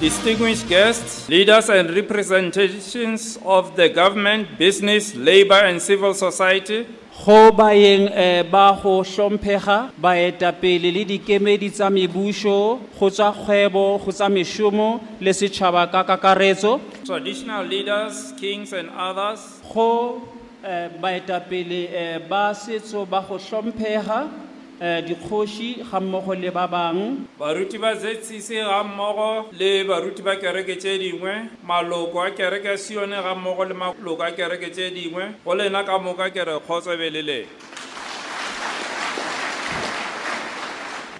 Distinguished guests, leaders and representations of the government, business, labor and civil society, go baeng eh, ba go hlomphega baetapele le dikemedi tsa mebušo go tsa kgwebo go tsa mešomo le setšhaba ka kakaretso. Traditional leaders, kings and others, go eh, baetapele eh, ba setso ba go hlomphega eh, dikgoši gammogo le ba bangwe baruti ba zetsisi ga mmogo le baruti ba kereke tše dingwe. Maloko a kereke a sione ga mmogo le maloko a kereke tše dingwe. Go lena ka moka ke re kgotsebelele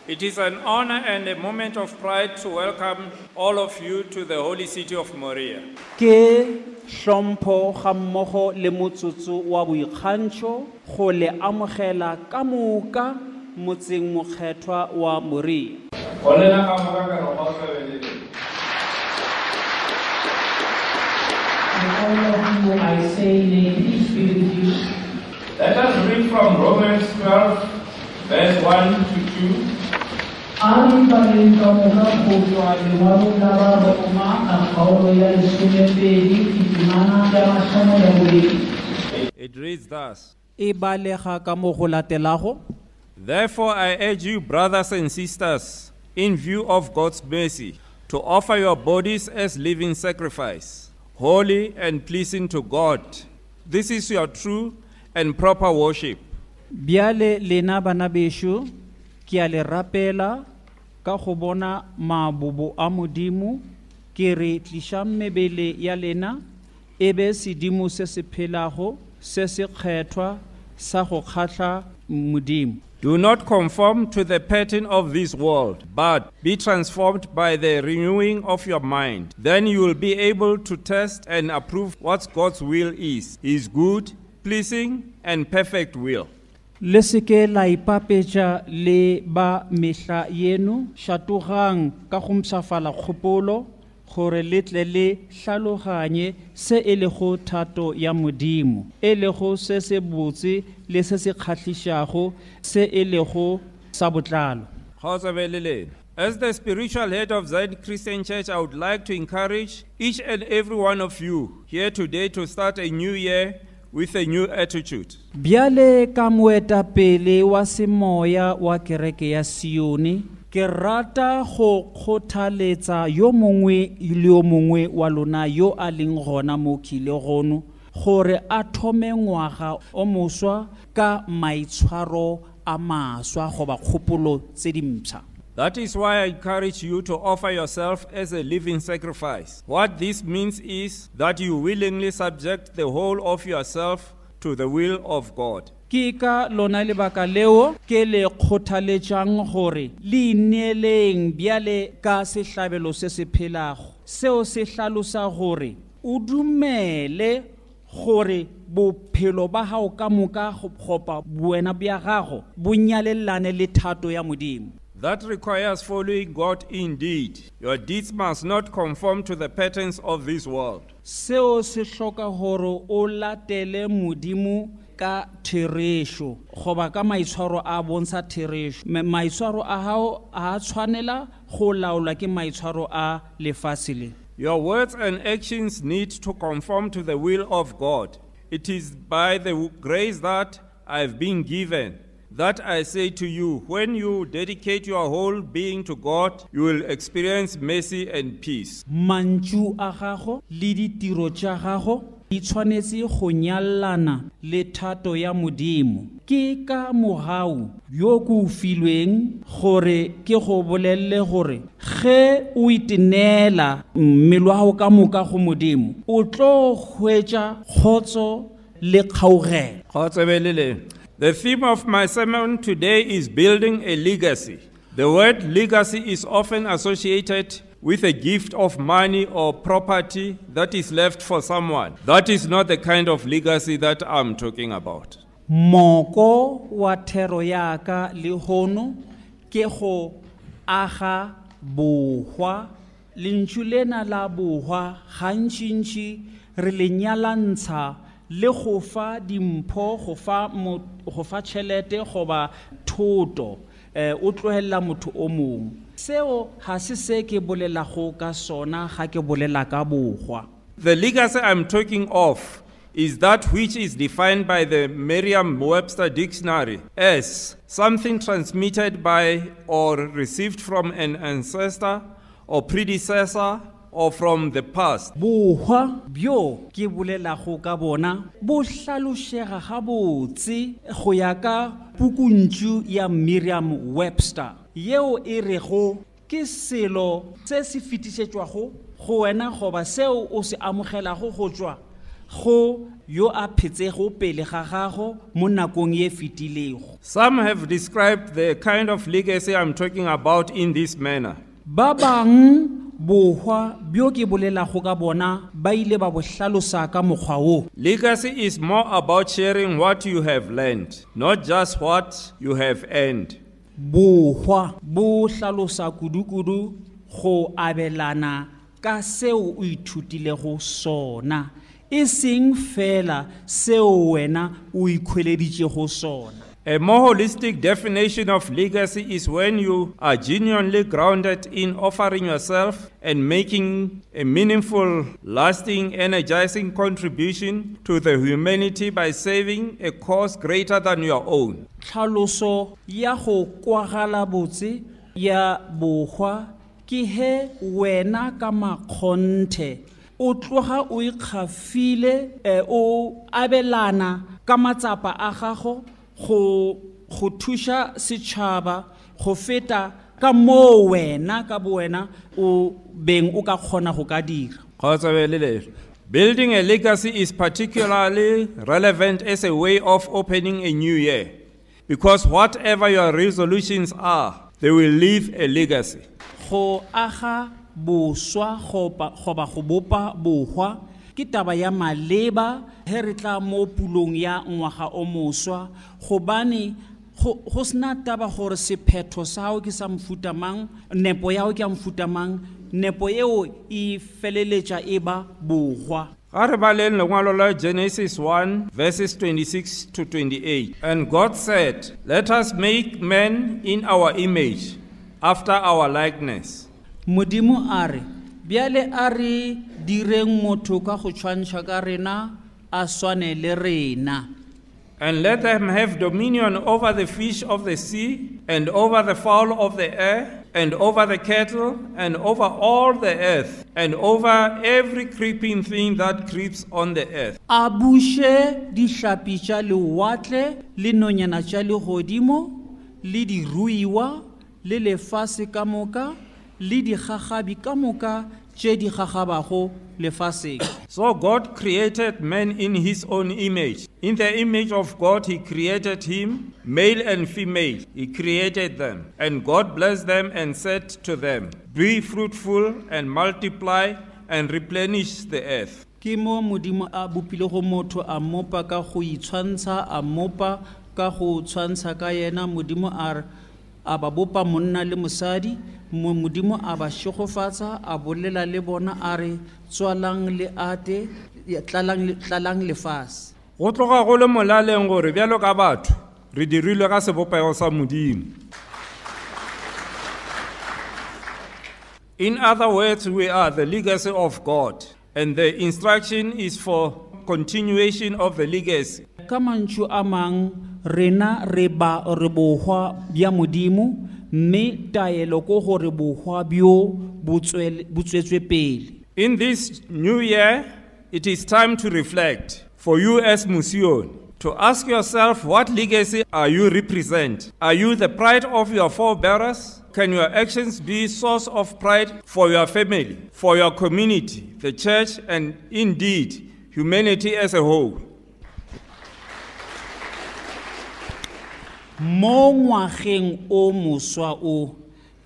It is an honor and a moment of pride to welcome all of you to the holy city of Moria. ke hlompho gammogo le motsotso wa boikgantšho go le amogela ka moka motseng mokgethwa wa moria bolela ka moka ka re ba tlebelele I say, may peace be with you. Let us read from Romans 12, verse 1 to 2. Ani kalinka muka kutwa liwaru dara bakuma akaolo ya lisume pedi kitimana dara sama ya wuli. It reads thus. E balega ka mo go latelago. Therefore, I urge you, brothers and sisters, in view of God's mercy, to offer your bodies as living sacrifice, holy and pleasing to God. This is your true and proper worship. bjale lena bana bešo ke a le rapela ka go bona mabobo a modimo ke re tlišang mebele ya lena e be sedimo se se phelago se se kgethwa sa go kgatla modimo Do not conform to the pattern of this world, but be transformed by the renewing of your mind. Then you will be able to test and approve what God's will is, His good, pleasing, and perfect will. le se ke la ipapetša le ba mehla yeno šatogang ka go mpšafala kgopolo gore le tle le tlhaloganye se e lego thato ya modimo e lego se se botse le se se kgahlišago se e lego sa botlalo As the spiritual head of Zion Christian Church, I would like to encourage each and every one of you here today to start a new year with a new attitude. bjale ka moetapele wa semoya wa kereke ya sione ke rata go kgothaletsa yo mongwe le yo mongwe wa lona yo a leng gona mo khilegono gore a thome ngwaga o moswa ka maitshwaro a maswa goba kgopolo tse dimpšha That is why I encourage you to offer yourself as a living sacrifice. What this means is that you willingly subject the whole of yourself to the will of God. Ke ka lona lebaka leo ke le kgothaletšang gore le ineeleng bjale ka sehlabelo se se phelago seo se hlalosa gore o dumele gore bophelo ba gago ka moka go gopa buena bja gago bo nyalelane le thato ya modimo That requires following God indeed. Your deeds must not conform to the patterns of this world. seo se hloka gore o latele modimo ka therešo goba ka maitshwaro a bontsha therešo maitshwaro a gago a tshwanela go laolwa ke maitshwaro a lefase le Your words and actions need to conform to the will of God. It is by the grace that I've been given that I say to you, when you dedicate your whole being to God, you will experience mercy and peace. mantšu a gago le ditiro tša gago di tshwanetse go nyalana le thato ya modimo ke ka mogau yo ke o filweng gore ke go bolelele gore ge o iteneela mmele wa ka moka go modimo o tlo hwetša kgotso le kgaogelo. The theme of my sermon today is building a legacy. The word legacy is often associated with a gift of money or property that is left for someone. That is not the kind of legacy that I'm talking about. moko wa thero yaka le hono ke go aga bohwa lentšu lena la bohwa gantšintši re le nyalantsha le go fa dimpho go fa go fa tšhelete goba thoto eh, o tlohella motho o mongwe seo ga se se ke bolelago ka sona ga ke bolela ka bokgwa The legacy I'm talking of is that which is defined by the Merriam Webster Dictionary as something transmitted by or received from an ancestor or predecessor or from the past. bohwa bjo ke bolelago ka bona bo hlalošega gabotse go ya ka pukuntšu ya Merriam Webster yeo e rego ke selo se se fetišetšwago go wena goba seo o se amogelago go tšwa go yo a phetsego pele ga gago mo nakong ye fetilego Some have described the kind of legacy I'm talking about in this manner. ba bang bohwa bjo ke bolelago ka bona ba ile ba bo hlalosa ka mokgwa wo Legacy is more about sharing what you have learned, not just what you have earned. Bohwa bo hlalosa kudu-kudu go abelana ka seo o ithutilego sona. E seng fela seo wena o ikhweleditšego sona A more holistic definition of legacy is when you are genuinely grounded in offering yourself and making a meaningful, lasting, energizing contribution to the humanity by saving a cause greater than your own. tlhaloso ya go kwagala botse ya bohwa ke he wena ka makgonthe o tloga o ikgafile eh, o abelana ka matsapa a gago go go thuša setšhaba go feta ka moo wena ka bowena o beng o ka kgona go ka dira Kgotsofalele. Building a legacy is particularly relevant as a way of opening a new year because whatever your resolutions are, they will leave a legacy. go aga boswa goba go bopa bohwa ke taba ya maleba he re tla mo pulong ya ngwaga o moswa. Gobane go sena taba gore sephetho sa gago ke sa mofuta mang nepo ya gago ke a mofuta mang nepo eo e feleletša e ba bogwa ga re baleng lengwalo la genesis 1 verses 26 to 28 and God said, Let us make man in our image, after our likeness. modimo a re bjale a re direng motho ka go tshwantšha ka rena a swane le rena And let them have dominion over the fish of the sea, and over the fowl of the air, and over the cattle, and over all the earth, and over every creeping thing that creeps on the earth. a buše dihlapi tša lewatle le nonyana tša legodimo le diruiwa le lefase ka moka le digagabi ka moka tše di gagabago lefaseng So God created man in his own image. In the image of God, he created him, male and female. He created them. And God blessed them and said to them, Be fruitful and multiply and replenish the earth. ke mo modimo a bopilego motho a mopa ka go itshwantsha a mopa ka go tshwantsha ka yena modimo a re a ba bopa monna le mosadi mo modimo a ba šegofatsa a bolela le bona a re tswalang le ate tlalang lefase Go tloga go le molaleng gore bjalo ka batho re dirilwe ka sebopego sa modimo. In other words, we are the legacy of God, and the instruction is for continuation of the legacy. ka mantšu a mang rena re ba re bohwa bja modimo taelo ko gore bjo pele In this new year, it is time to reflect for you as Musion to ask yourself what legacy are you represent? Are you the pride of your forebearers? Can your actions be source of pride for your family, for your community, the church, and indeed humanity as a whole? Mo ngwageng o moswa o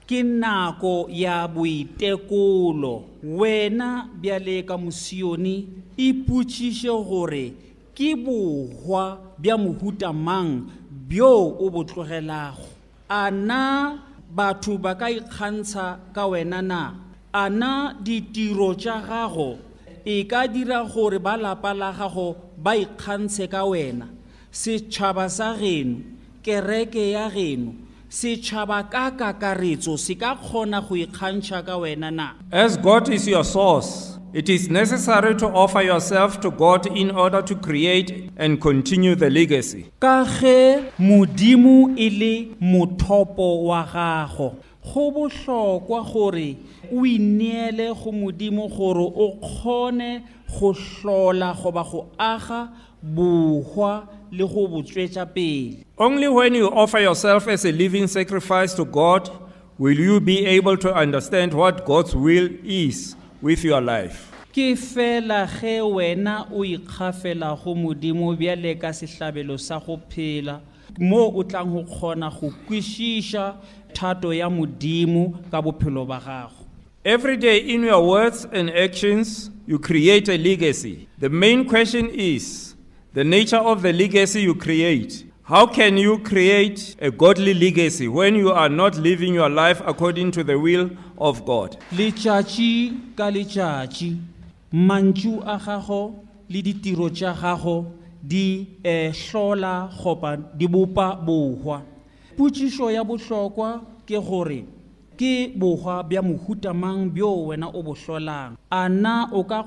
ke nako ya boitekolo. Wena bjale ka mosione ipotšiše gore ke bohwa bja mohuta mang bjo o bo tlogelago. A na batho ba ka ikgantsha ka wena na? A na ditiro tša gago e ka dira gore ba lapa la gago ba ikgantshe ka wena? Setšhaba sa geno kereke ya geno setšhaba ka kakaretso se ka kgona go ikgantšha ka wena na As God is your source, it is necessary to offer yourself to God in order to create and continue the legacy. ka ge modimo e le mothopo wa gago go bohlokwa gore o ineele go modimo gore o kgone go hlola goba go aga bohwa le go bo tswetša pele Only when you offer yourself as a living sacrifice to God will you be able to understand what God's will is with your life. ke fela ge wena o ikgafela go modimo bjale ka sehlabelo sa go phela mo o tlang go kgona go kwešiša thato ya modimo ka bophelo ba gago Every day in your words and actions, you create a legacy. The main question is the nature of the legacy you create. How can you create a godly legacy when you are not living your life according to the will of God? ka a gago le ditiro tša gago di eh, bohwa potšišo ya bohlokwa ke gore ke bohwa mohuta mang wena o o ka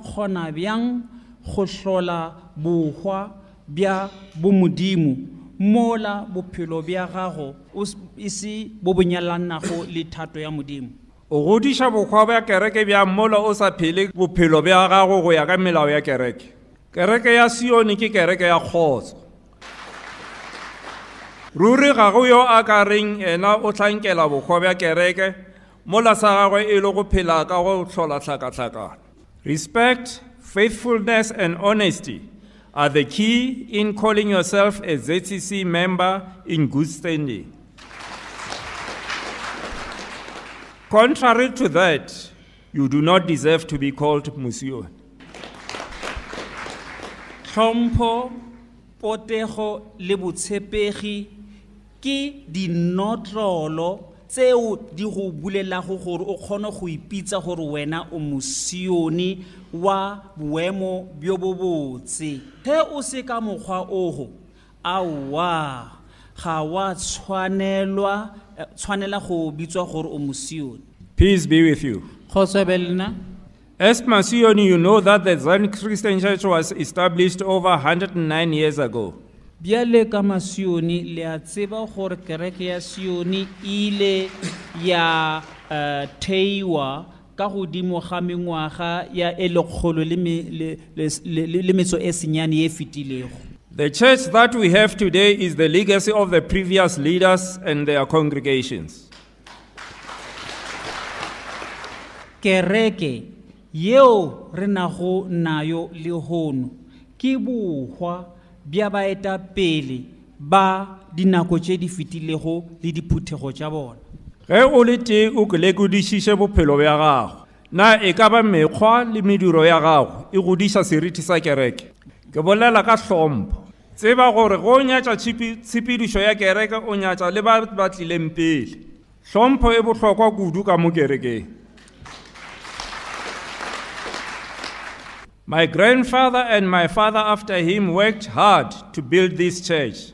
go hlola bohwa bja bomodimo mola bophelo bja gago e se bo bonyalanago le thato ya modimo. O godiša bokgwa bja kereke bja mola o sa phele bophelo bja gago go ya ka melao ya kereke. Kereke ya sione ke kereke ya kgotso. Ruri ga go yo a ka reng ena o hlankela bokgwa bja kereke mola sa gagwe e le go phela ka go hlola hlakahlakana respect faithfulness and honesty are the key in calling yourself a zcc member in good standing Contrary to that, you do not deserve to be called Musio. tlhompho potego le botshepegi ke dinotlolo tseo di go bulelago gore o kgone go ipitsa gore wena o mosione wa boemo bjo bo botse ge o se ka mokgwa ogo aowa ga wa tshwanelwa eh, tshwanela go bitswa gore o mosione Peace be with you. kgotsebe lena As Masioni, you know that the Zion Christian Church was established over 109 years ago. Bjale ka masione le a tseba gore kereke ya sione e ile ya uh, theiwa ka godimo ga mengwaga ya e lekgolo le metso e senyane e fetilego The church that we have today is the legacy of the previous leaders and their congregations. kereke yeo re nago nayo lehono ke bohwa bja baetapele ba dinako tše di fetilego le diphuthego tša bona. Ge o le teng o ke lekodišiše bophelo bja gago. Na e ka ba mekgwa le mediro ya gago e godiša seriti sa kereke? Ke bolela ka hlompho. Tseba gore go nyatša tshepedišo ya kereke o nyatša le ba ba tlileng pele. Hlompho e bohlokwa kudu ka mo kerekeng My grandfather and my father after him worked hard to build this church.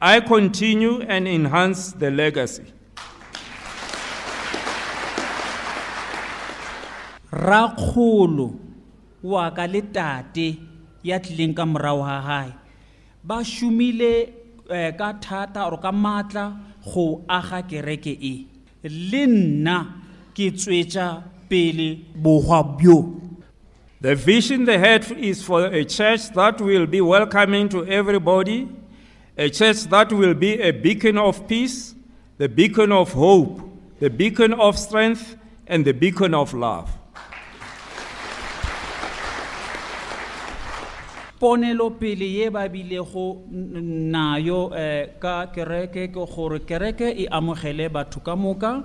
I continue and enhance the legacy. rakgolo wa ka le tate ya tlileng ka morago ga gae ba šomile eh, ka thata or ka maatla go aga kereke e le nna ke tswetša pele bogwa bjo The vision they had is for a church that will be welcoming to everybody, a church that will be a beacon of peace, the beacon of hope, the beacon of strength, and the beacon of love. ponelopele ye ba bilego nayo eh, ka kereke ke gore kereke e amogele batho ka moka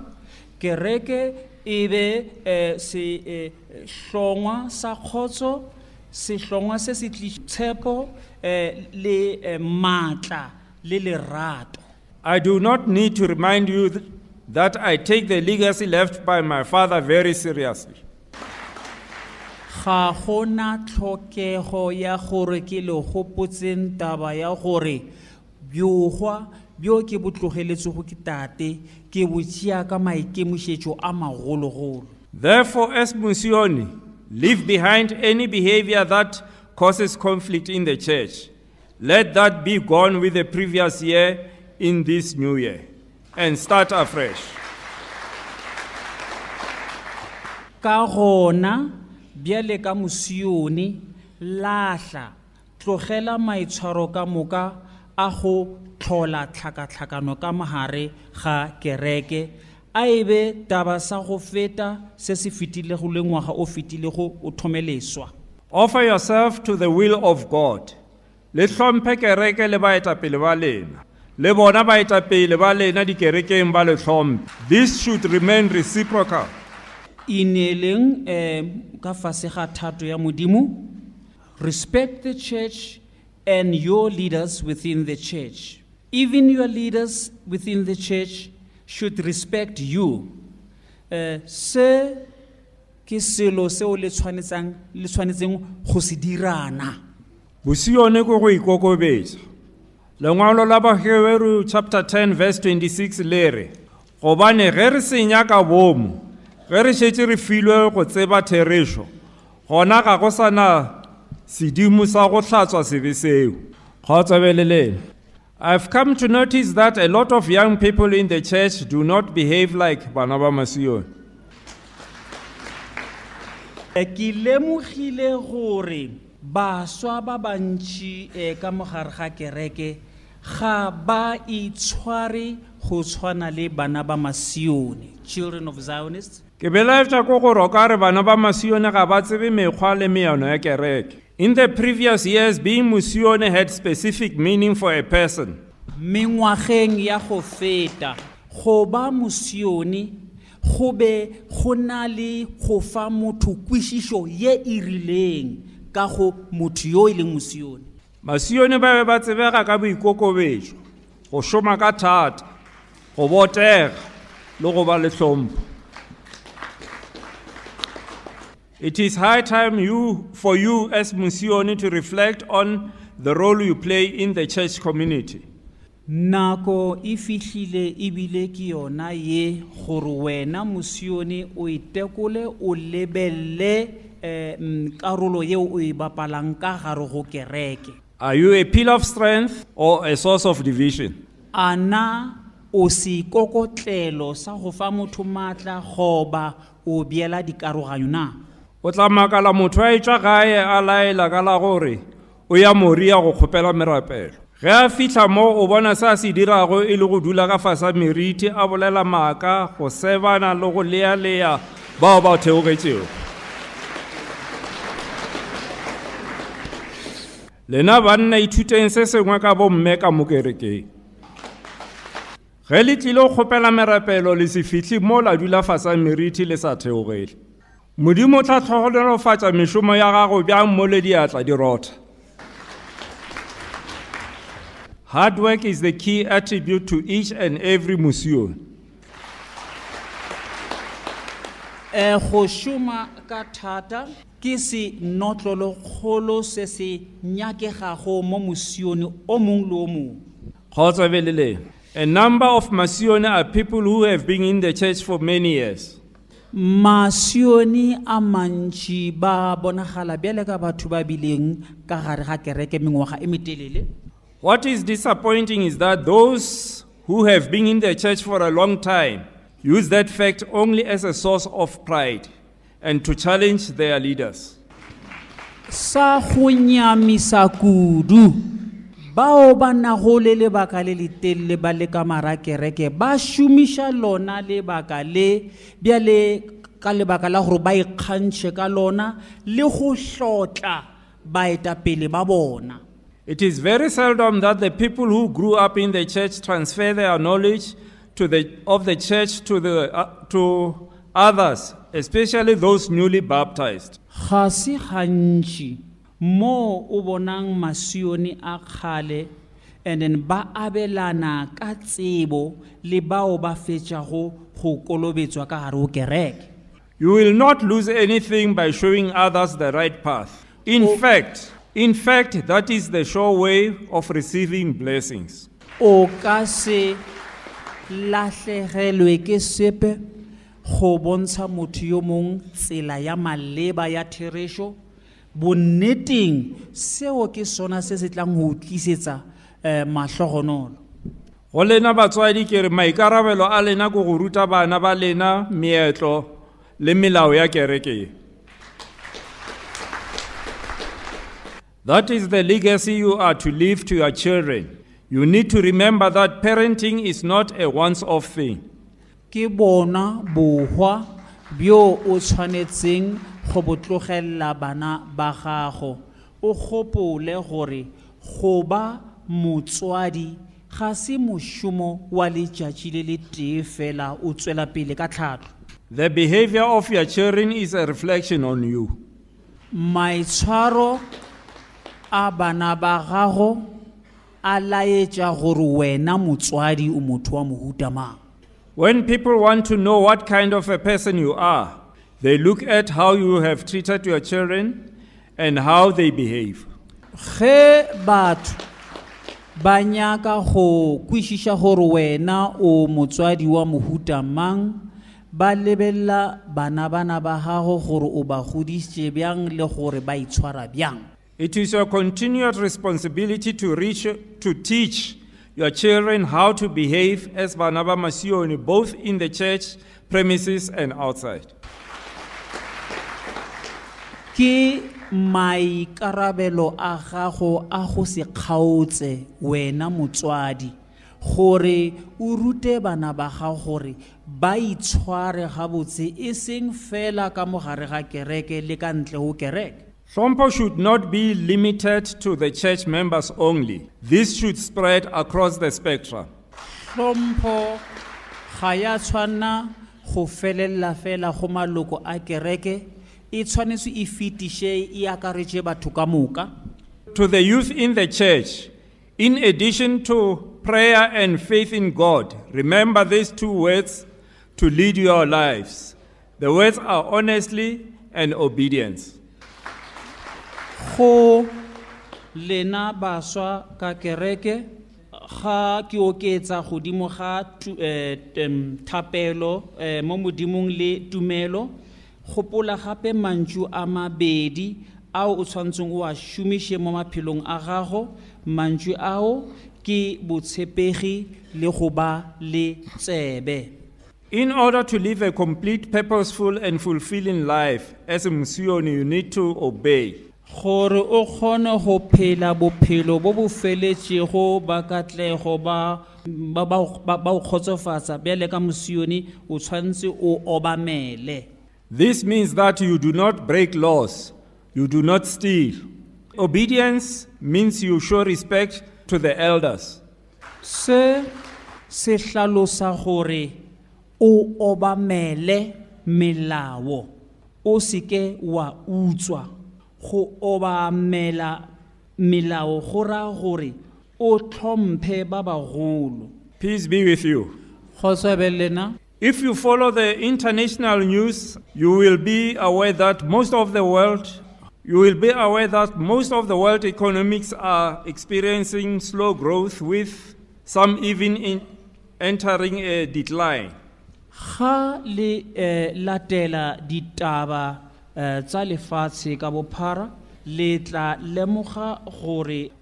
kereke e be eh, sehlongwa sa kgotso sehlongwa se se tliša tshepo eh, le eh, maatla le lerato I do not need to remind you th- that I take the legacy left by my father very seriously. ga gona tlhokego ya gore ke le gopotseng taba ya gore bjogwa bjo ke bo tlogeletsego ke tate ke bo tšea ka maikemišetšo a magologolo Therefore, as Musioni, leave behind any behavior that causes conflict in the church. Let that be gone with the previous year in this new year and start afresh. ka gona bjale ka mosione lahla tlogela maitshwaro ka moka a go tlhola tlhakatlhakano ka ga kereke a ebe taba sa go feta se se fetilego le ngwaga o fetilego o thomeleswa Offer yourself to the will of God. Le hlomphe kereke le baetapele ba lena. Le bona baetapele ba lena dikerekeng ba le hlomphe. This should remain reciprocal. ineleng um ka fase ga thato ya modimo respect the church and your leaders within the church even your leaders within the church should respect you uh, se ke selo seo le tshwanetsang le tshwanetseng go se dirana Bosione ko go ikokobetsa. Lengwalo la Baheberu chapter 10 verse 26 le re, gobane ge re senya ka bomo, ge re šetše re filwe go tseba therešo, gona ga go sana sedimo sa go hlatswa sebe seo. Kgotsebeleleng. I've come to notice that a lot of young people in the church do not behave like bana ba Masione. Eh, ke lemogile gore baswa ba bantši um ka mogare ga kereke ga ba itshware go tshwana le bana ba masione children of zionists Ke belaetša ko gore o ka re bana ba Masione ga ba tsebe mekgwa le meano ya kereke. In the previous years, being Musione had specific meaning for a person. mengwageng ya go feta go ba mosione go be go na le go fa motho kwešišo ye e rileng ka go motho yo e leng mosione Masione ba be ba tsebega ka boikokobetšo, go šoma ka thata, go botega le go ba le hlompho. It is high time you, for you as Musione to reflect on the role you play in the church community. nako e ebile ke yona ye gore wena mosione o itekole o lebelle um karolo yeo o e bapalang ka gare go kereke Are you a pillar of strength or a source of division? a na o seikokotlelo sa go fa motho maatla goba o beela dikaroganyo na o tla makala motho a etswa gae a laela ka la gore o ya moria go kgopela merapelo. Ge a fitlha mo o bona se a se dirago e le go dula ka fasa meriti a bolela maaka go sebana le go lealea bao ba theogetšego lena banna ithuteng se sengwe ka bomme ka mo kerekeng ge le tlile go kgopela merapelo le se fihle mo la dula fasa meriti le sa theogele modimo o tla tlhogonolofatša mešomo ya gago bjang mo le diatla di rotha. Hard work is the key attribute to each and every Mosione um go šoma ka thata ke se notlolo kgolo se se nyakegago mo mosione o mongwe le o mongwe kgotsebeleleng a number of masione are people who have been in the church for many years masione a mantši ba bonagala bjale ka batho ba bileng ka gare ga kereke mengwaga e metelele. What is disappointing is that those who have been in the church for a long time use that fact only as a source of pride and to challenge their leaders. Sa go nyamisa kudu bao ba nago le lebaka le letelele ba le ka mara kereke ba šomiša lona lebaka le bjale ka lebaka la gore ba ikgantšhe ka lona le go hlotla baetapele ba bona It is very seldom that the people who grew up in the church transfer their knowledge to the, of the church to, the, uh, to others, especially those newly baptized. Mo o bonang masione a kgale and then ba abelana ka tsebo le bao ba fetšago go kolobetswa ka gare go kereke You will not lose anything by showing others the right path. In fact, in fact, that is the sure way of receiving blessings. o ka se lahlegelwe ke sepe go bontsha motho yo mongwe tsela ya maleba ya therešo bonneteng seo ke sona se se tlang go tlisetsa um mahlogonolo go lena batswadi ke re maikarabelo a lena ko go ruta bana ba lena meetlo le melao ya kereke That is the legacy you are to leave to your children. You need to remember that parenting is not a once off thing. ke bona bohwa bjo o tshwanetseng go bo tlogelela bana ba gago. O gopole gore go ba motswadi ga se mošomo wa letšatši le le tee fela o tswela pele ka tlhahlo. The behavior of your children is a reflection on you. maitshwaro a bana ba gago a laetša gore wena motswadi o motho wa mohuta mang. When people want to know what kind of a person you are, they look at how you have treated your children and how they behave. ge batho ba nyaka go kwešiša gore wena o motswadi wa mohuta mang ba lebelela bana bana ba gago gore o ba godisitše bjang le gore ba itshwara bjang It is your continued responsibility to, reach, to teach your children how to behave as Banaba Masioni, both in the church premises and outside. Ke maikarabelo a gago a go se kgaotse wena motswadi gore o rute bana ba gago gore ba itshware gabotse e seng fela ka mogare ga kereke le ka ntle go kereke Shompo should not be limited to the church members only. This should spread across the spectrum. hlompho ga ya tshwanna go felelela fela go maloko a kereke e tshwanetse e fetiše e akaretše batho ka moka To the youth in the church, in addition to prayer and faith in God, remember these two words to lead your lives. The words are honestly and obedience. go lena baswa ka kereke ga ke oketsa godimo ga tu- eh, thapelo eh, mo modimong le tumelo gopola gape mantšu a mabedi ao o tshwanetseng o a šomiše mo maphelong a gago. Mantšu ao ke botshepegi le go ba le tsebe. In order to live a complete, purposeful, and fulfilling life, as a Musioni, you need to obey. gore o kgone go phela bophelo bo bo feletšego ba katlego ba- ba o kgotsofatsa bjale ka mosione o tshwanetse o obamele This means that you do not break laws, you do not steal. Obedience means you show respect to the elders. se se hlalosa gore o obamele melao o seke wa utswa go obamela melao go ra gore o tlhomphe ba bagolo Peace be with you. kgotswebelena If you follow the international news, you will be aware that most of the world you will be aware that most of the world economics are experiencing slow growth with some even in entering a decline. ga le eh, latela ditaba eh, tsa lefatshe ka bophara le tla lemoga gore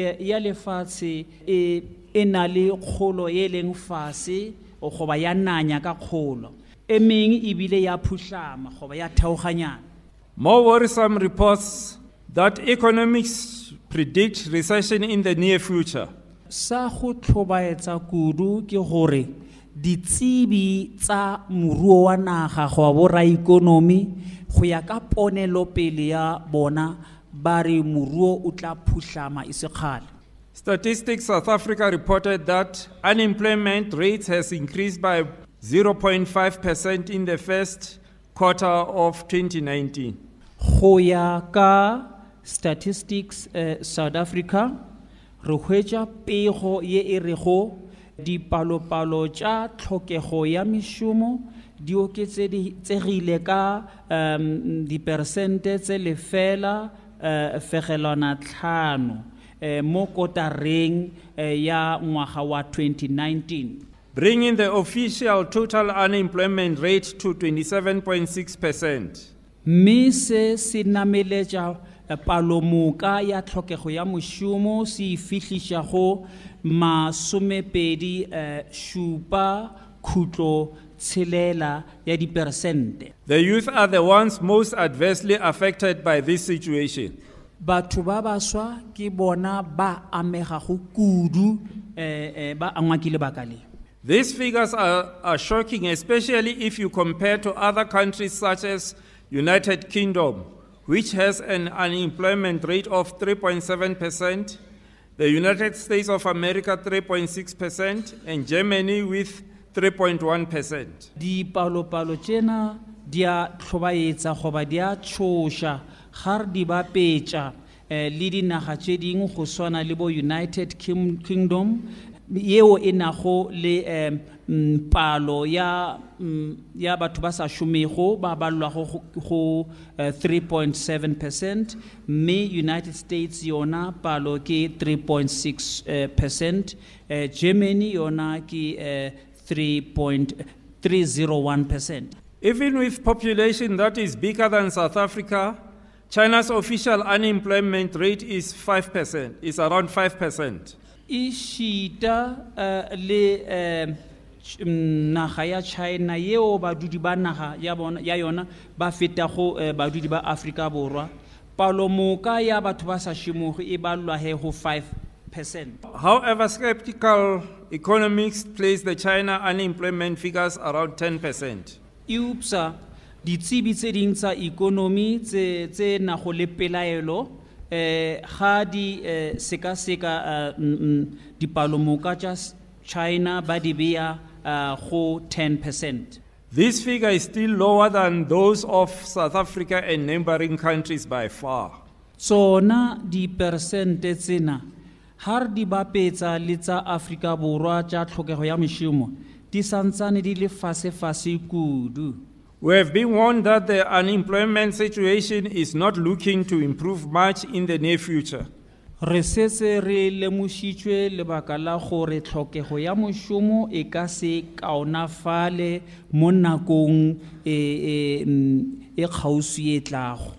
ya ya lefatshe e e na le kgolo ye e leng fase goba ya nanya ka kgolo. E mengwe ebile ya phutlama goba ya theoganyana. More worrisome reports that economics predict recession in the near future. sa go tlhobaetsa kudu ke gore ditsebi tsa moruo wa naga go wa boraikonomi go ya ka ponelopele ya bona ba re moruo o tla phutlama e sekgale Statistics South Africa reported that unemployment rates has increased by 0.5% in the first quarter of 2019. go ya ka statistics eh, south africa re hwetša pego ye e rego dipalopalo tša tlhokego ya mešomo di oketsegile ka um, diperesente tse lefela uh, fegelwana tlhano mo kotareng eh, ya ngwaga wa 2019 bringing the official total unemployment rate to 27.6%. mme se se nameletša eh, palomoka ya tlhokego ya mošomo se e fihliša go masomepedi eh, šupa khutlo tshelela ya diperesente The youth are the ones most adversely affected by this situation. Batho ba baswa ke bona ba amegago kudu eh, eh, ba angwa ke lebaka le These figures are, are shocking, especially if you compare to other countries such as United Kingdom, which has an unemployment rate of 3.7%, the United States of America 3.6%, and Germany with 3.1%. dipalopalo tšena di a tlhobaetsa goba di a tšhoša ga di bapetša eh, le dinaga tše dingwe go swana le bo united kingdom yeo e nago le mm, palo ya, mm, ya batho ba sa šomego ba balwago go, eh, 3.7 percent mme united states yona palo ke 3.6 eh, percent eh, germany yona ke eh, 3.301 percent. Even with population that is bigger than South Africa, China's official unemployment rate is 5%, is around 5%. e šita uh, le ch- mm, naga ya china yeo badudi ba naga ya, bona, ya yona ba fetago uh, badudi ba afrika borwa palomoka ya batho ba sa šimogo e balwa he go 5 percent However, skeptical economics place the China unemployment figures around 10%. eupša ditsebi tse ding tsa ikonomi tse tse nago le pelaelo eh ga di eh, sekaseka eh, mm, mm, dipalomoka tša china ba di beya uh, go 10 percent This figure is still lower than those of South Africa and neighboring countries by far. tsona diperesente tsena ga re di bapetsa le tsa afrika borwa tsa tlhokego ya mošomo di santsane di le fase-fase kudu We have been warned that the unemployment situation is not looking to improve much in the near future. re setse re lemošitšwe lebaka la gore tlhokego ya mošomo e ka se kaonafale mo nakong e, e, mm, e kgauswi e tlago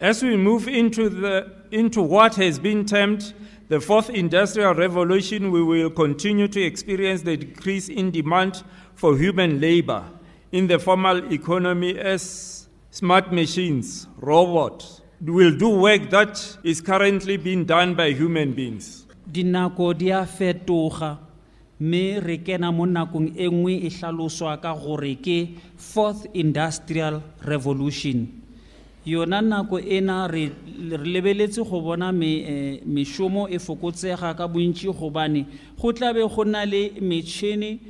As we move into, the, into what has been termed the fourth industrial revolution, we will continue to experience the decrease in demand for human labor in the formal economy as smart machines, robots, will do work that is currently being done by human beings. dinako di a fetoga mme re kena mo nakong e nngwe e hlaloswa ka gore ke fourth industrial revolution yona nako ena re lebeletse go bona eh, mešomo e fokotsega ka bontši gobane go tlabe go na le metšhini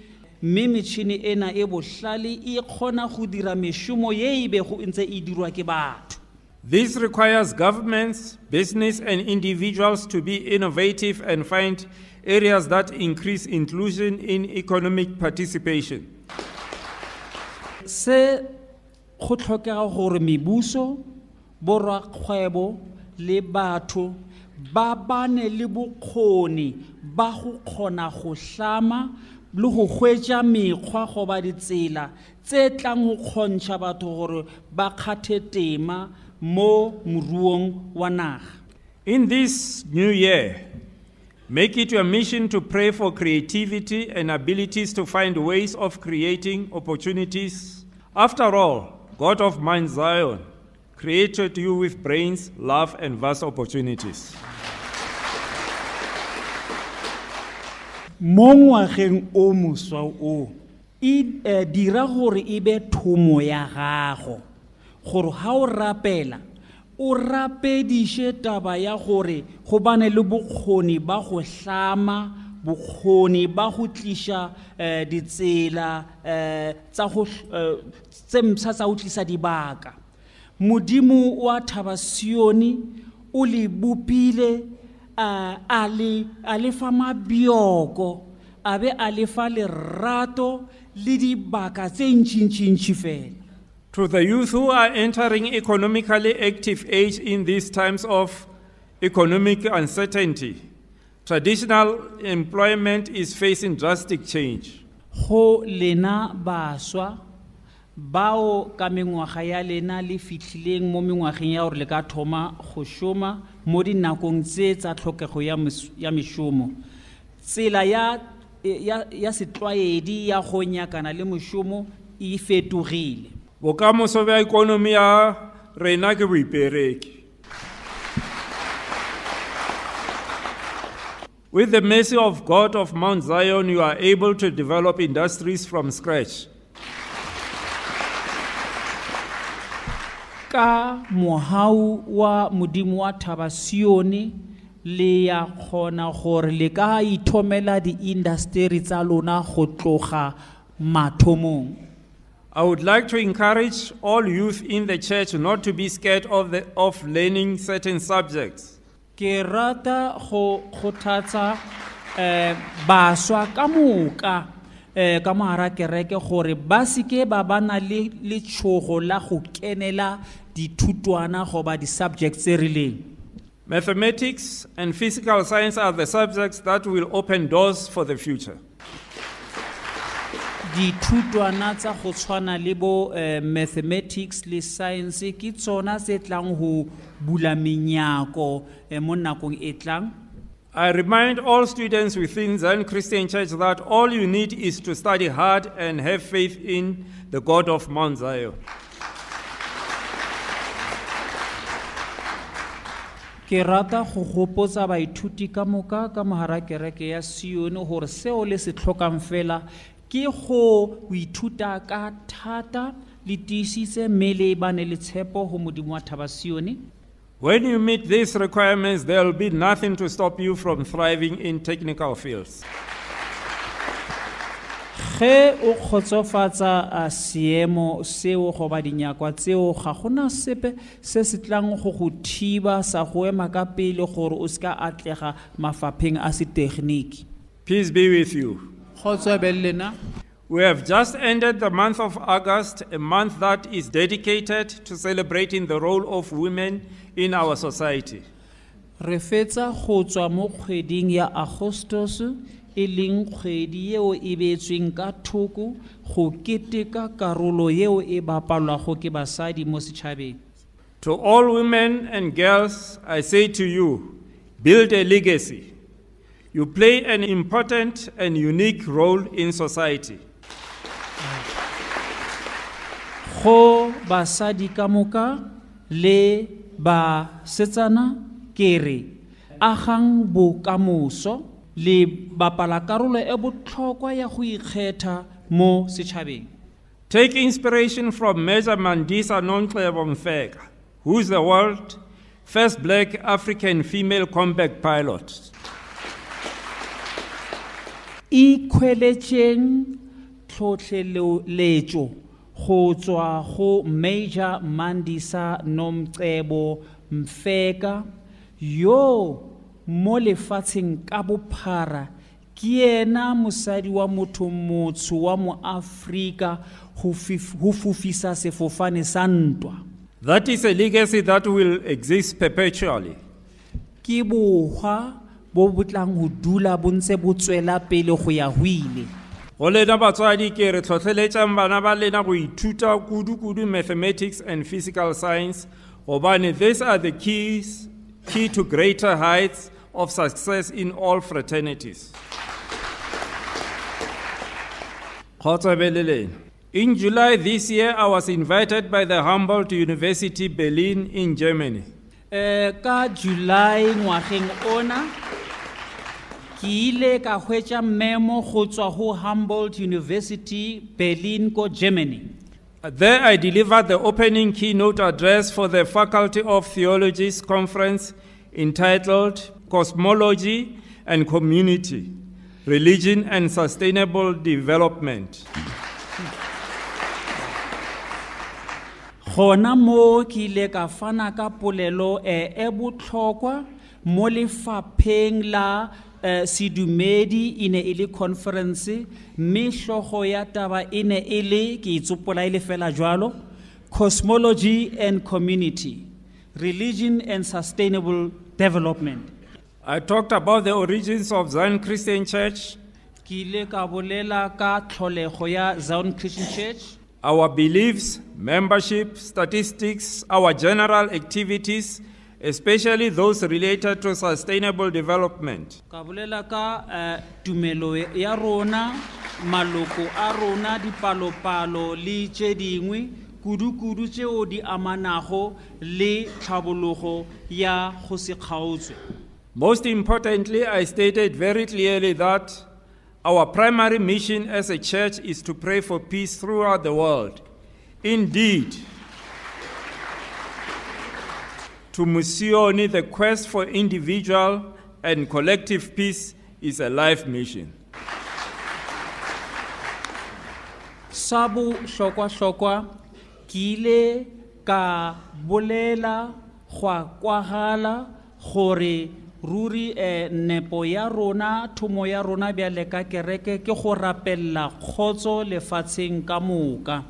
mme metšhini ena e bohlale e kgona go dira mešomo ye e bego e ntse e dirwa ke batho This requires governments, business, and individuals to be innovative and find areas that increase inclusion in economic participation. se go tlhokega gore mebuso borakgwebo le batho ba bane le bokgoni ba go kgona go hlama le go mekgwa ditsela tse tlang go batho gore ba mo wa naga In this new year, make it your mission to pray for creativity and abilities to find ways of creating opportunities. After all, God of Mount Zion created you with brains, love, and vast opportunities. Mo ngwageng o moswa o e eh, dira gore e be thomo ya gago. Gore ga o rapela o rapediše taba ya gore go bane le bokgoni ba go hlama bokgoni ba go tliša ditsela tsa go hl- eh, tse mpsha tsa go tlisa dibaka. Modimo wa thaba sione o le bopile Eh, a a le a le fa mabioko a be a le fa lerato le dibaka tse ntšintšintši fela To the youth who are entering economically active age in these times of economic uncertainty, Traditional employment is facing drastic change. go lena baswa bao ka mengwaga ya lena le fitlhileng mo mengwageng ya gore le ka thoma go šoma mo dinakong tse tsa tlhokego ya mešomo. Tsela ya, ya, ya setlwaedi ya go nyakana le mošomo e fetogile. Bokamoso bja ikonomi ya rena ke boipereki. With the mercy of God of Mount Zion, you are able to develop industries from scratch. Ka mohau wa modimo wa thaba sione le ya kgona gore le ka ithomela di-industry tsa lona go tloga mathomong I would like to encourage all youth in the church not to be scared of, the, of learning certain subjects. ke rata go kgothatsa um baswa ka moka um ka mogara kereke gore ba seke ba ba na le letshogo la go kenela dithutwana goba di-subjects tse rileng Mathematics and physical science are the subjects that will open doors for the future. dithutwana tsa go tshwana le bo eh, mathematics le science ke tsona tse tlang go bula menyako eh, mo nakong e tlang I remind all students within Zion Christian Church that all you need is to study hard and have faith in the God of Mount Zion. Ke rata go gopotsa baithuti ka moka ka kereke ya sione gore seo le se tlhokang fela ke go ithuta ka thata le tiisitse mme le bane le tshepo go modimo wa thaba sione When you meet these requirements, there will be nothing to stop you from thriving in technical fields. Ge o kgotsofatsa a seemo seo goba dinyakwa tseo ga gona sepe se se tlang go go thiba sa go ema ka pele gore o se ka atlega mafapheng a setegeniki Peace be with you. kgotso be le lena We have just ended the month of August, a month that is dedicated to celebrating the role of women in our society. re fetsa go tswa mo kgweding ya agostos e leng kgwedi yeo e beetsweng ka thoko go keteka karolo yeo e bapalwago ke basadi mo setšhabeng To all women and girls, I say to you, build a legacy. You play an important and unique role in society. go basadi ka moka le basetsana ke re agang bokamoso le bapala karolo e botlhokwa ya go ikgetha mo setšhabeng Take inspiration from Major Mandisa Nontlebo Mfeka, who is the world's first black African female combat pilot. ikgweletšeng tlhotlheletšo go tswa go major mandisa nomcebo mfeka yo mo lefatsheng ka bophara ke yena mosadi wa motho motsho wa fif- go fofisa sefofane sa ntwa That is a legacy that will exist perpetually. ke bohwa bo bo tlang go dula bo ntse bo tswela pele go ya go ile Go lena batswadi ke re tlhotlheletsang bana ba lena go ithuta kudu-kudu mathematics and physical science gobane these are the keys key to greater heights of success in all fraternities. Kgotso be le lena. In July this year, I was invited by the Humboldt University Berlin in Germany. Eh ka July ngwageng ona ke ile ka hwetša memo go tswa go Humboldt University Berlin ko Germany There I delivered the opening keynote address for the Faculty of Theology's conference entitled Cosmology and Community, Religion and Sustainable Development. gona mo ke ile ka fana ka polelo eh, e botlhokwa mo lefapheng la eh, sedumedi e ne e le conference mme hlogo ya taba e ne e le ke itsopola e le fela jwalo cosmology and community religion and sustainable development I talked about the origins of Zion Christian Church, ke ile ka bolela ka tlholego ya zion christian church our beliefs, membership, statistics, our general activities, especially those related to sustainable development. ka bolela ka eh, tumelo ya rona maloko a rona dipalopalo le tše dingwe kudu-kudu tšeo di amanago le tlhabologo ya go se kgaotswe Most importantly, I stated very clearly that our primary mission as a church is to pray for peace throughout the world. Indeed, to Mosione, the quest for individual and collective peace is a life mission. sa bohlokwa-hlokwa ke ile ka bolela gwa kwagala gore ruri eh, nepo ya rona thomo ya rona bjale ka kereke ke go rapelela kgotso lefatsheng ka moka.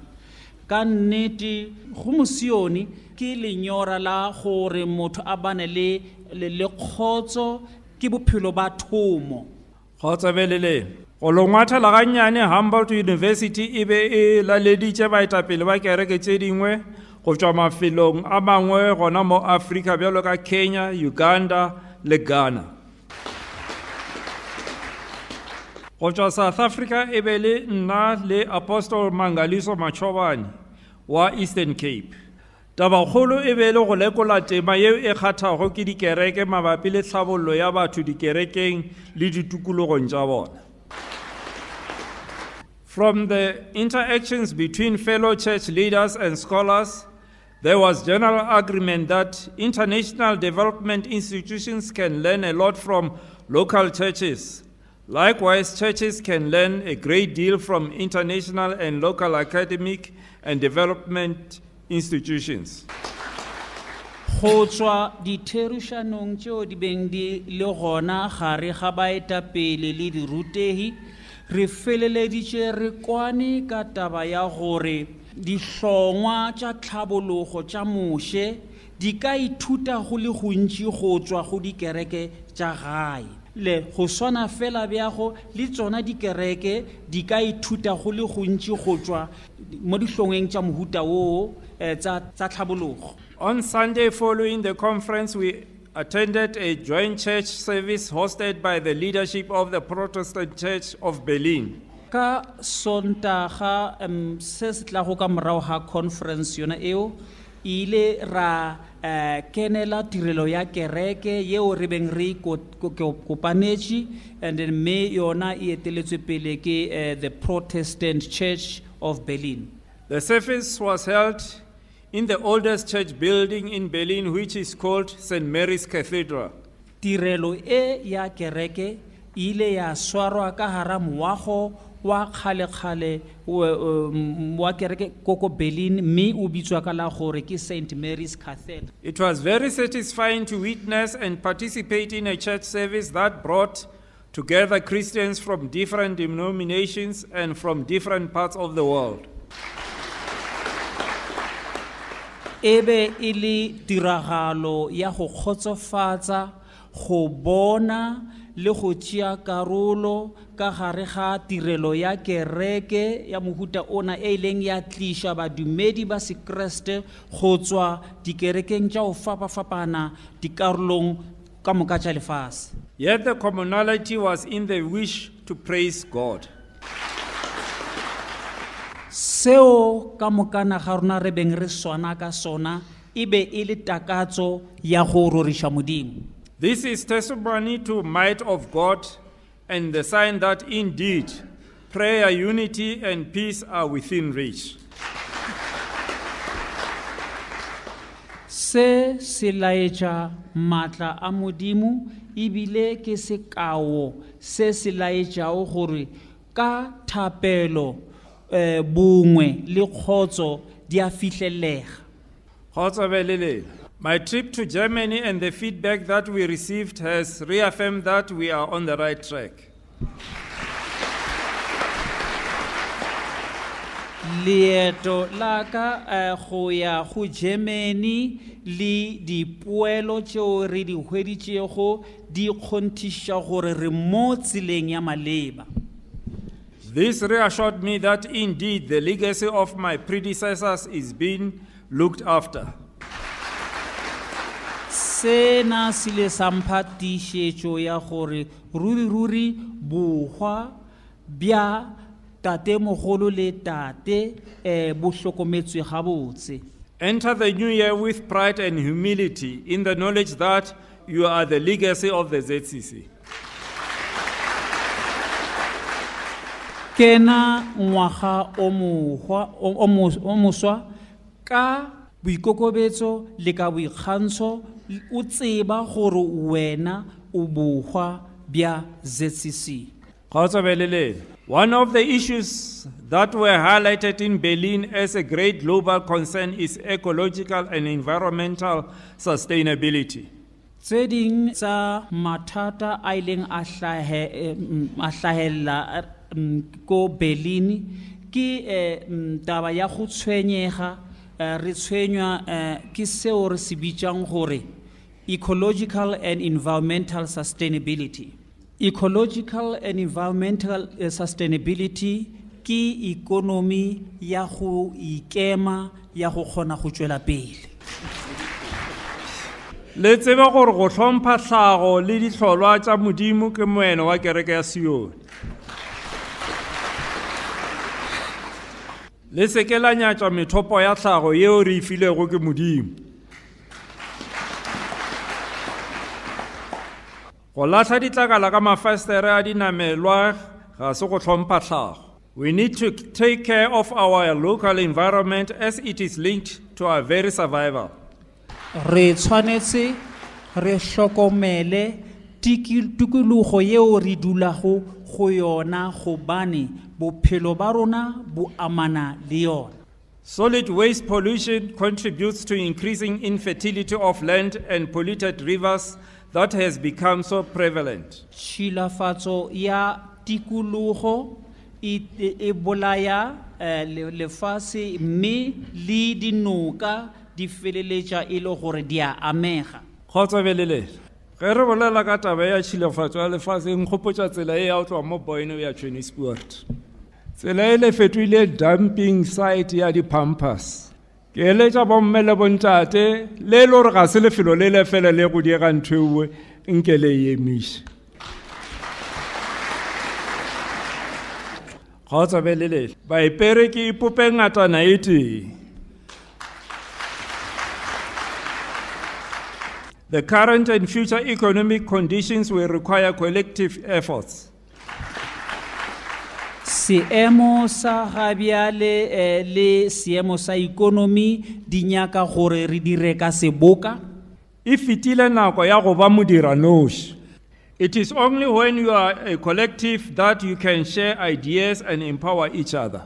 Ka nnete go mosione ke lenyora la gore motho a bane le, le, le kgotso ke bophelo ba thomo. Kgotsebelele go longwathela gannyane humboldt university e be e laleditše baetapele ba kereke tse dingwe go tšwa mafelong a mangwe gona mo afrika bjalo ka kenya uganda le ghana. Go tšwa south africa e be le nna le apostol mangaliso wa eastern cape. Tabakgolo e be le go lekola tema yeo e kgathago ke dikereke mabapi le tlhabollo ya batho dikerekeng le tša bona. From the interactions between fellow church leaders and scholars, there was general agreement that international development institutions can learn a lot from local churches. Likewise, churches can learn a great deal from international and local academic and development institutions. go tswa ditherišanong tšeo di beng di le gona gare ga baetapele le dirutegi re feleleditše re kwane ka taba ya gore dihlongwa tša tlhabologo tša moše di ka ithuta go le gontši go tswa go dikereke tša gae le go swana fela bjago le tsona dikereke di ka ithuta go le gontši go tswa mo dihlongweng tša mohuta woo tša tsa tlhabologo On Sunday following the conference, we attended a joint church service hosted by the leadership of the Protestant Church of Berlin. Ka sontaga um, se se tlago ka morago ga conference yona eo ile ra uh, kenela tirelo ya kereke yeo re beng re kopanetše and then mme yona e eteletswe pele ke uh, the protestant church of berlin The service was held in the oldest church building in Berlin, which is called St. Mary's Cathedral. tirelo e ya kereke ile ya swarwa ka hara moago wa kgale-kgale wa- um, kereke koko berlin mme o bitswa ka la gore ke st mary's cathedral It was very satisfying to witness and participate in a church service that brought together Christians from different denominations and from different parts of the world. e be e le tiragalo ya go kgotsofatsa go bona le go tšea karolo ka gare ga tirelo ya kereke ya mohuta ona e ileng ya tliša badumedi ba sekreste go tswa dikerekeng tša go fapafapana dikarolong ka moka tša lefase Yet the commonality was in the wish to praise God. seo ka mokana ga rona re beng re swana ka sona e be e le takatso ya go roriša modimo This is testimony to might of God and the sign that indeed prayer, unity, and peace are within reach. se se laetša maatla a modimo ebile ke sekao se se laetšago gore ka thapelo um bongwe le kgotso di a fihlellega Kgotshabelele. My trip to Germany and the feedback that we received has reaffirmed that we are on the right track. leeto la ka eh, go ya go germany le dipoelo tšeo re di hweditšego di kgonthiša gore re mo tseleng ya maleba This reassured me that indeed the legacy of my predecessors is being looked after. Sena se ile sa mpha tiišetšo ya gore ruri-ruri bohwa bja tatemogolo le tate um bo hlokometswe gabotse Enter the new year with pride and humility in the knowledge that you are the legacy of the ZCC. kena ngwaga o mohwa- o- o mos- o moswa ka boikokobetso le ka boikgantsho o tseba gore wena o bohwa bja zcc Kgotsofalele. One of the issues that were highlighted in Berlin as a great global concern is ecological and environmental sustainability. tse ding tsa mathata a ileng a hlahe- eh, mm, a hlahella mm, ko berlin ke eh, mm, taba ya go tshwenyega eh, re tshwenywa eh, ke seo re se bitšang gore ecological and environmental sustainability ecological and environmental eh, sustainability ke ikonomi ya go ikema ya go kgona go tšwela pele Le tsebe gore go hlompha tlhago le ditlholwa tša modimo ke moeno wa kereke ya Sion. Le seke la nyatša methopo ya tlhago yeo re e filego ke modimo. Go lahla ditlakala ka mafestere a dinamelwa ga se go hlompha tlhago. We need to take care of our local environment as it is linked to our very survival. re tshwanetse re hlokomele tikologo yeo re dulago go yona gobane bophelo ba rona bo amana le yona Solid waste pollution contributes to increasing infertility of land and polluted rivers that has become so prevalent. tšhilafatso ya tikologo e e- bolaya eh, le- lefase mme le dinoka di feleletša e le gore di a amega Kgotsofalele. Ge re bolela ka taba ya tšhilafatso ya lefatshe e nkgopotša tsela e ya go tloga mo Boeno ya Johannesburg. Tsela e le dumping site ya di-pampers. Ke eletša bomme le bontate le e le gore ga se lefelo le le le go diega ntho nke le emiše. Baipere ke ipope ngatana e tee. The current and future economic conditions will require collective efforts. Seemo sa gabjale eh, le seemo sa ikonomi di nyaka gore re dire ka seboka E fetile nako ya go ba modiranoši. It is only when you are a collective that you can share ideas and empower each other.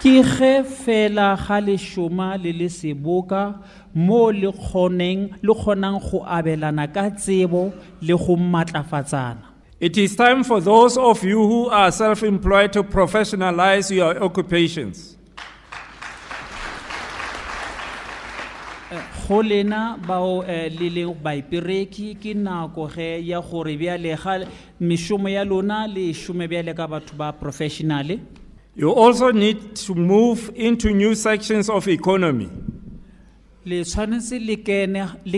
ke ge fela ga lešoma le le seboka mo le kgoneng le kgonang go abelana ka tsebo le go maatlafatsana It is time for those of you who are self employed to professionalize your occupations. go lena bao eh, le baipereki ke nako ge ya gore bjale ga mešomo ya lona le šome bjale ka batho ba professionale You also need to move into new sections of economy. le tshwanetse le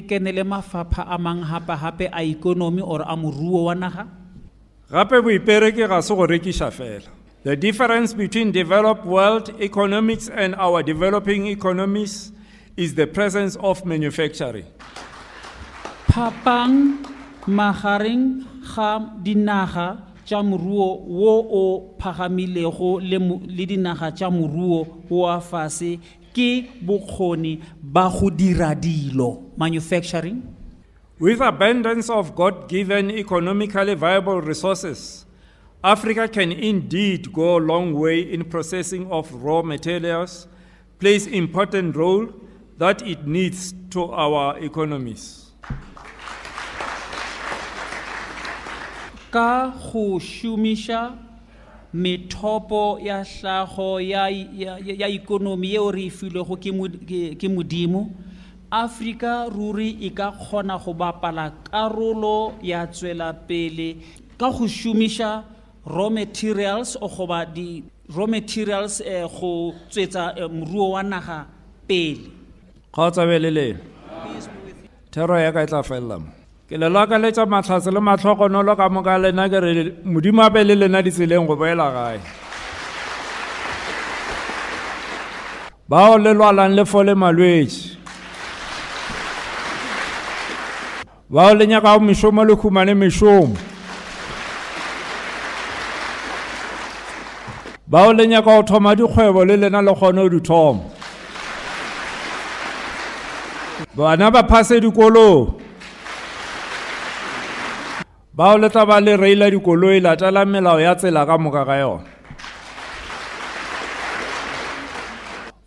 kene le mafapha a gape-gape a ikonomi or a moruo wa naga Gape boipereki ga se go rekiša fela. The difference between developed world economics and our developing economies is the presence of manufacturing. phapang magareng ga dinaga tša moruo wo o phagamilego le dinaga tša moruo wo a fase ke bokgoni ba go dira dilo manufacturing With abundance of God given economically viable resources, Africa can indeed go a long way in processing of raw materials, plays important role that it needs to our economies. ka go šomiša methopo ya hlago ya, ikonomi yeo re e filwego ke modimo afrika ruri e ka kgona go bapala karolo ya tswela pele ka go šomiša raw materials o goba di raw materials eh, go tswetsa eh, moruo wa naga pele. Kgotsa be le lena thero ya ka e tla felela mo ke le lakaletša matlhatse le matlhogonolo ka moka lena ke re modimo a be le lena ditseleng go boela gae. Bao le lwalang le fole malwetši bao le nyakago mešomo le humane mešomo. Bao le nyaka go thoma dikgwebo le lena le kgone go di thoma. Bana ba phase dikolong bao le tla ba le reila dikoloi latela melao ya tsela ka moka ga yona.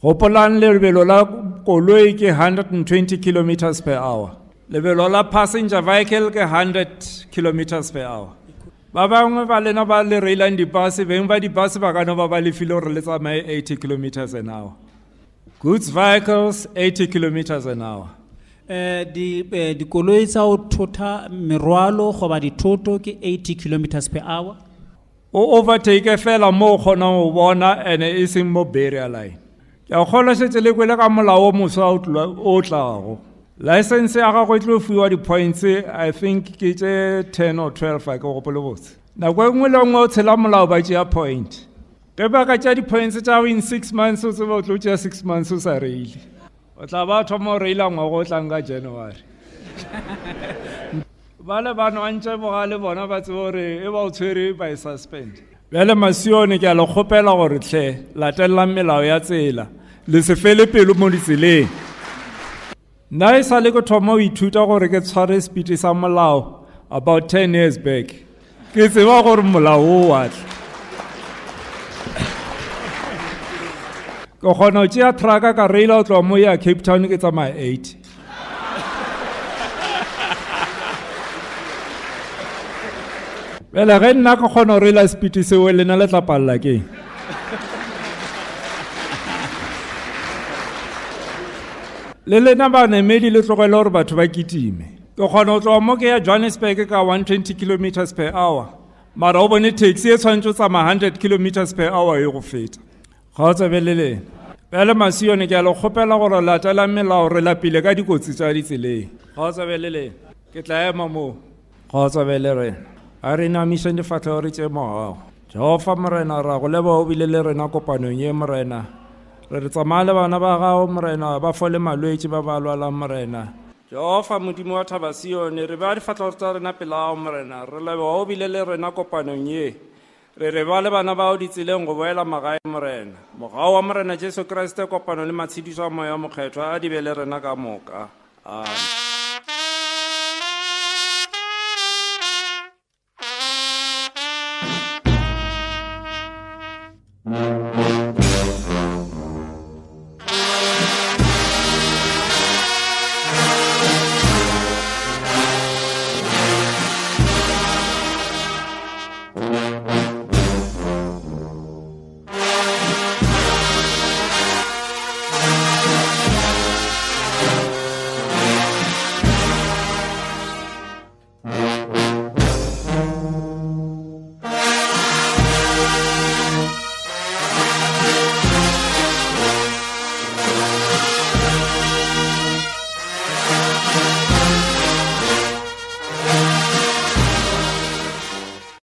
Gopolang lebelo la koloi ke 120 kilometers per hour lebelo la passenger vehicle ke 100 kilometers per hour. Ba bangwe ba lena ba le reilang dibase beng ba dibase ba kano ba ba lefile gore le tsamaye 80 kilometers an hour. Goods vehicles 80 kilometers an hour. Eh, dikoloi tsa go thotha merwalo goba dithoto ke 80 kilometers per hour. O overtake fela mo o kgonang go bona ande e seng mo barrier line. Ke a kgolwa setse le kwele ka molao o moswa o tlago license ya gago e tlo fiwa di-points i think ke tse 10 or 12 a ke gopole botse nako e nngwe le nngwe o tshela molao ba tšea point. Ge ba ka tšea di-points tša go in six months o tseba o tlo tšea six months o sa reile. O tla ba thoma o reila ngwago o tlang ka january. Ba le ba nwantše bogale bona ba tsebe gore e ba o tshwere by suspend. Bjale masione ke a le kgopela gore tlhe latelelang melao ya tsela. Le se fele pelo mo ditseleng nna e sa le ke thoma go ithuta gore ke tshware speed sa molao about 10 years back. Ke tseba gore molao o watla ke kgona go tšea traka ka reila go tloga mo ya cape town ke tsamaya 80 bjale ge nna ke kgona go reila speed seo lena le tla palela le lena banemedi le tlogele gore batho ba kitime. Ke kgona go tloga mo ke ya johannesburg ka 120 kilometers per hour mara o bone taxi e tshwanetse o tsamaya 100 kilometers per hour e go feta. Ga o tsebe le lena bjale masione ke a le kgopela gore latela melao re lapile ka dikotsi tša ditseleng. Ga o tsebe le lena ke tla ema moo. Ga o tsebe le rena a re namišeng difatlhego re tše mogago jehova morena ra go leba o bile le rena kopanong ye morena re re tsamaya le bana ba gago morena ba fole malwetse ba ba lwalang morena. Jehova modimo wa thaba re ba difatlhago tsa rena pelao morena. Re leboga o bile le rena kopanong ye. Re re ba le bana bao ditseleng go boela magae morena. Mogao wa morena jesu kriste kopano le matshediso a moya mokgethwa a di be le rena ka moka. Amen.